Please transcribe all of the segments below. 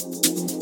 Música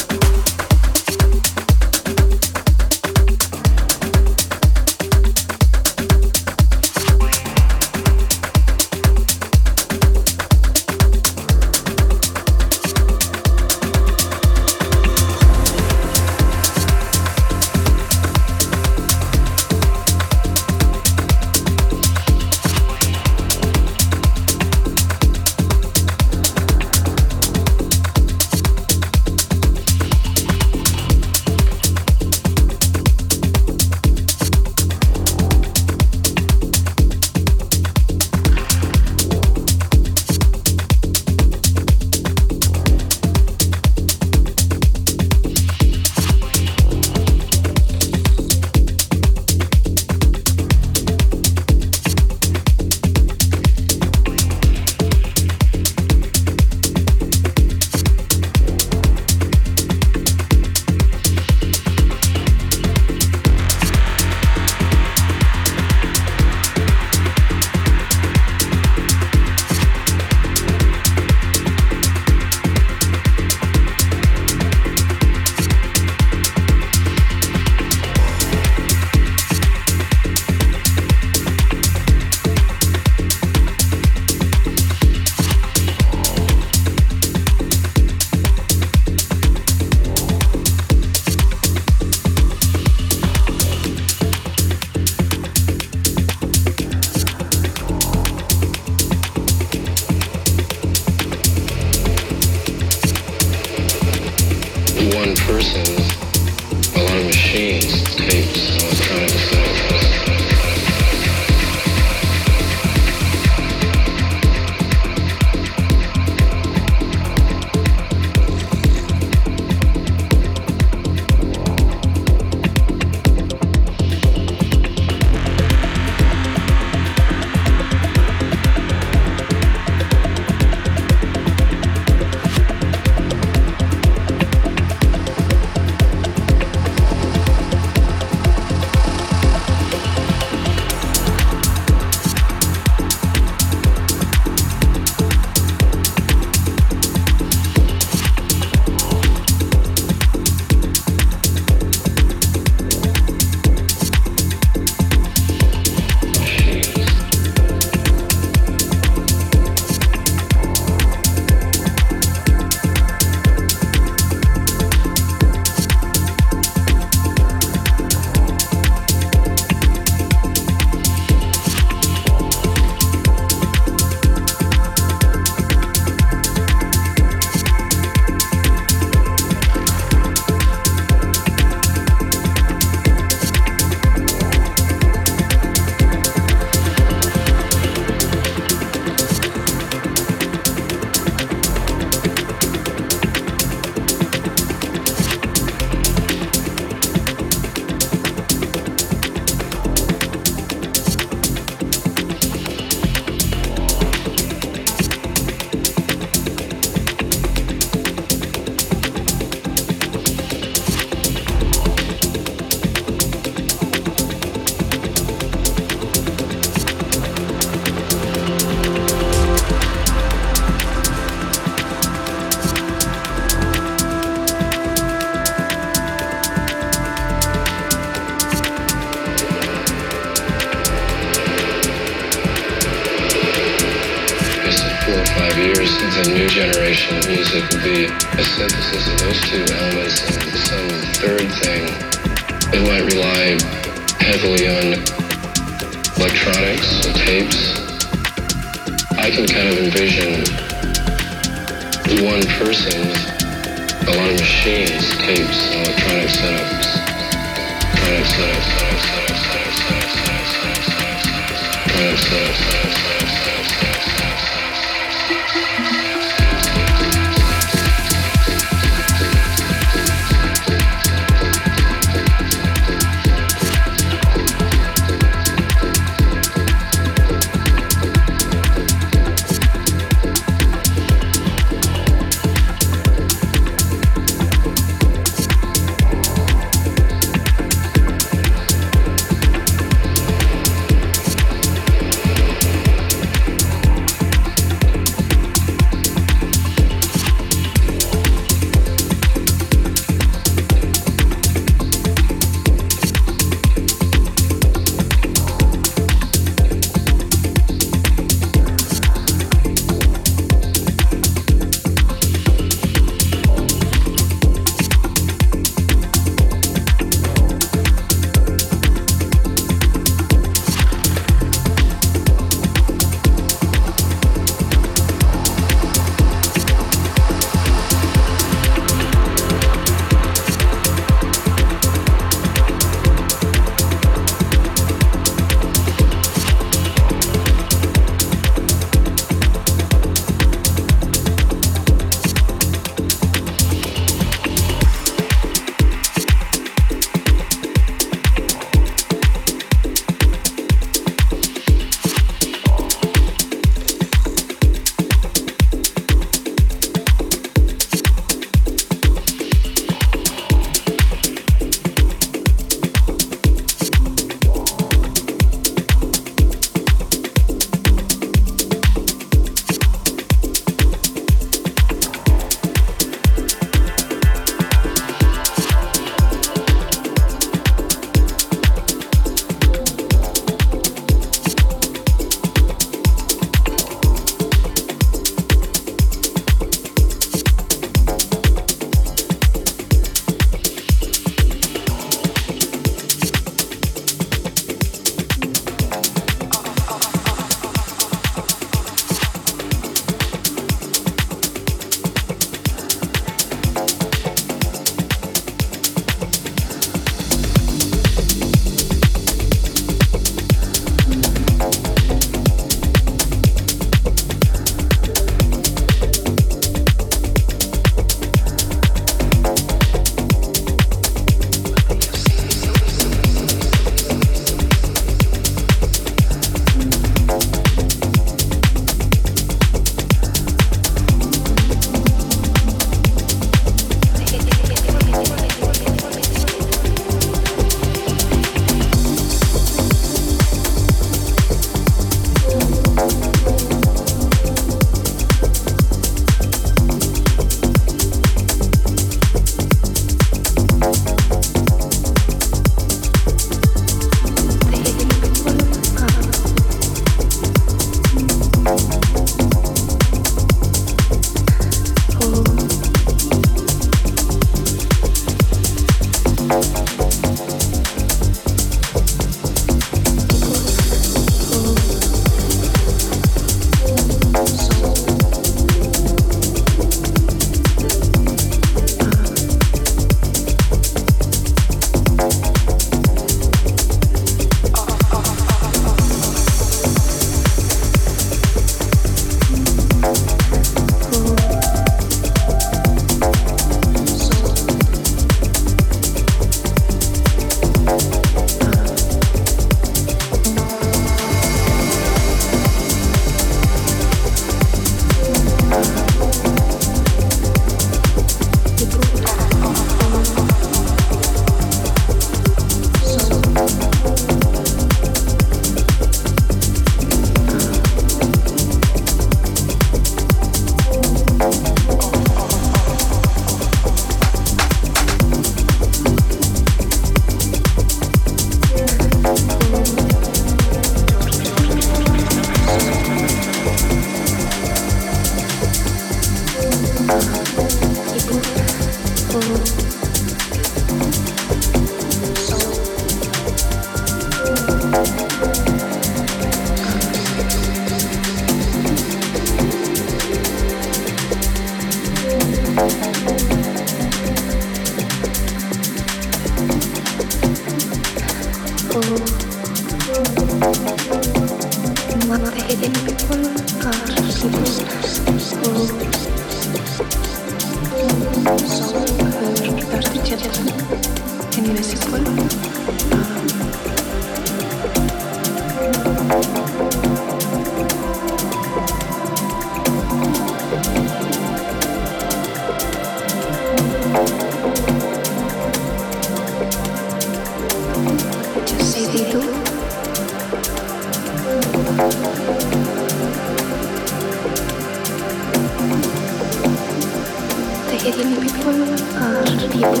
Hidden people are people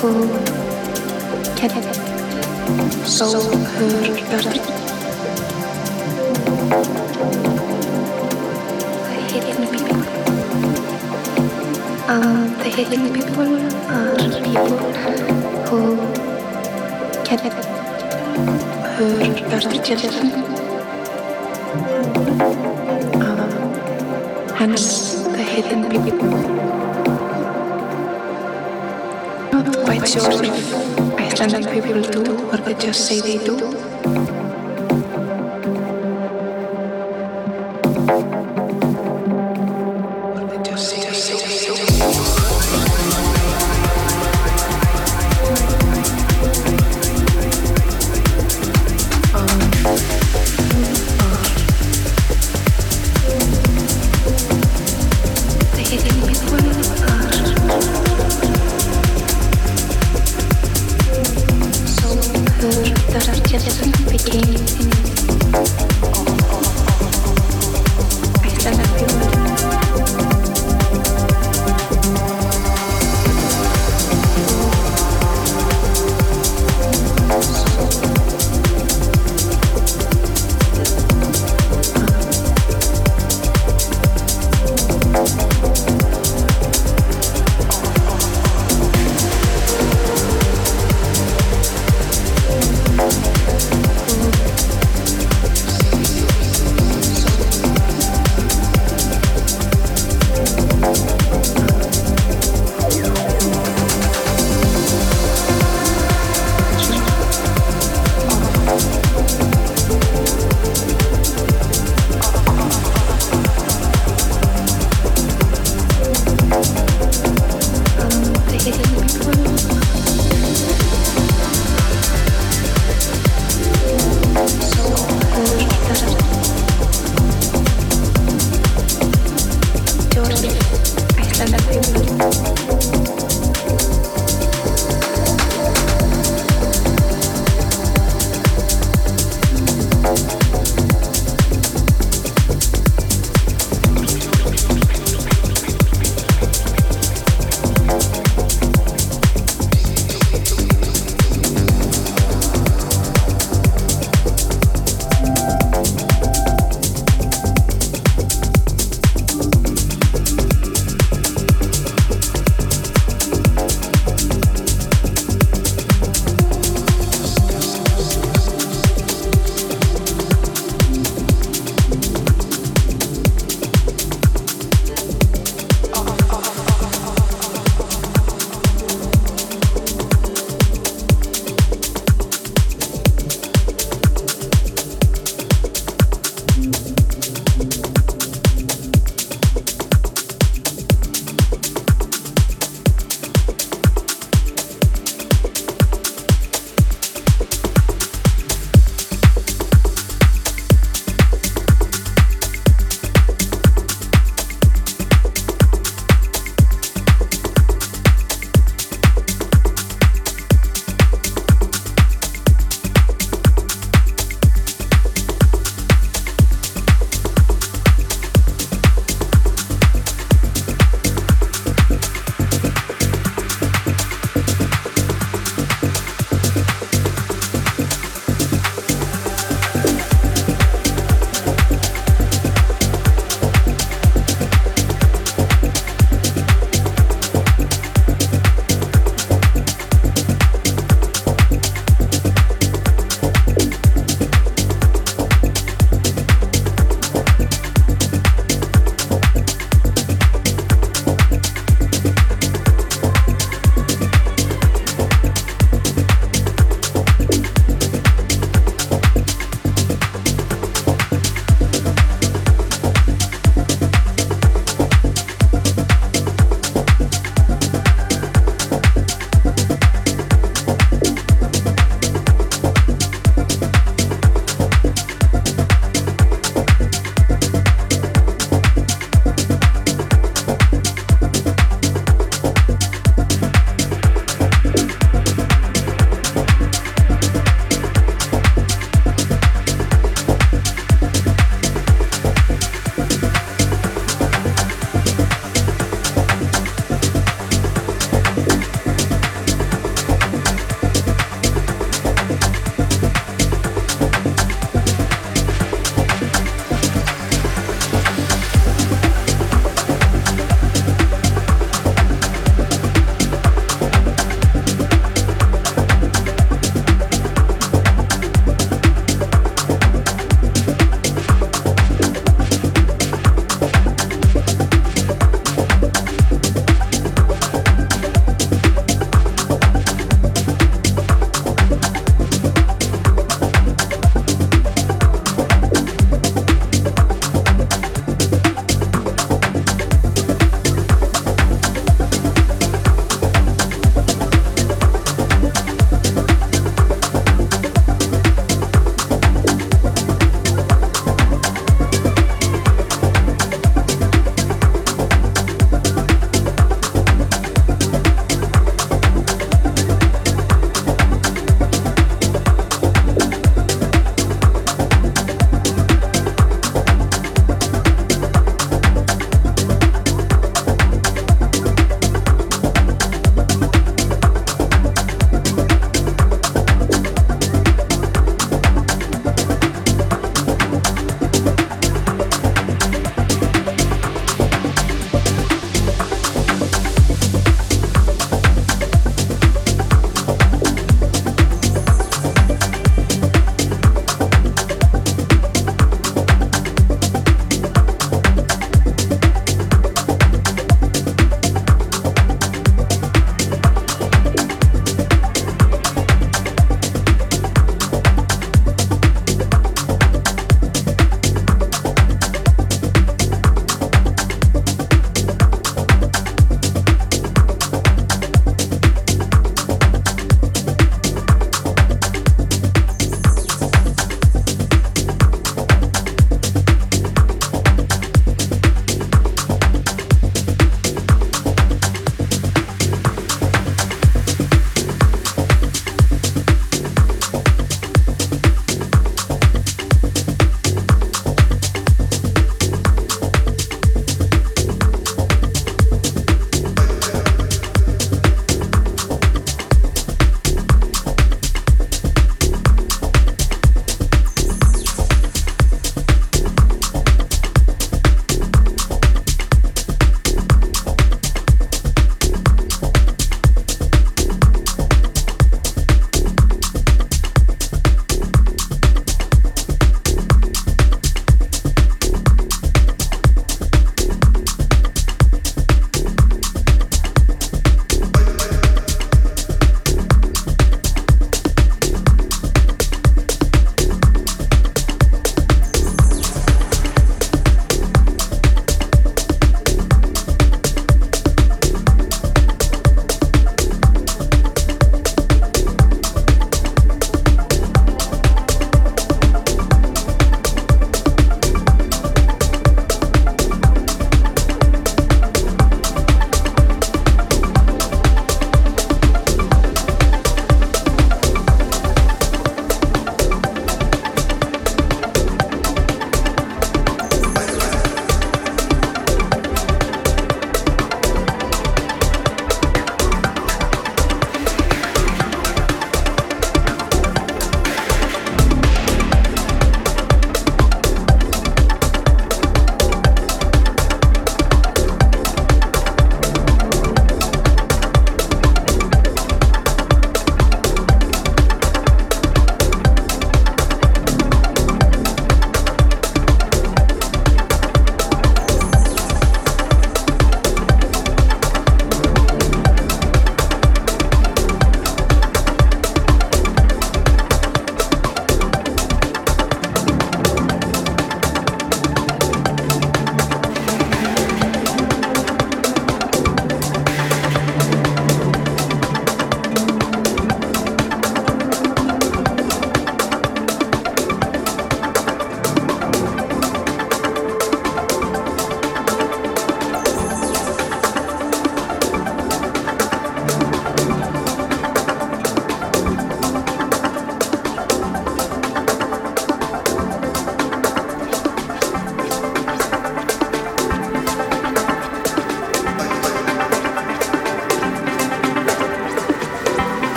who can so hör örtüceden The hidden people um, the hidden people are people who can hör örtüceden um, hence the hidden people not quite sure if Icelandic people do or they just say they do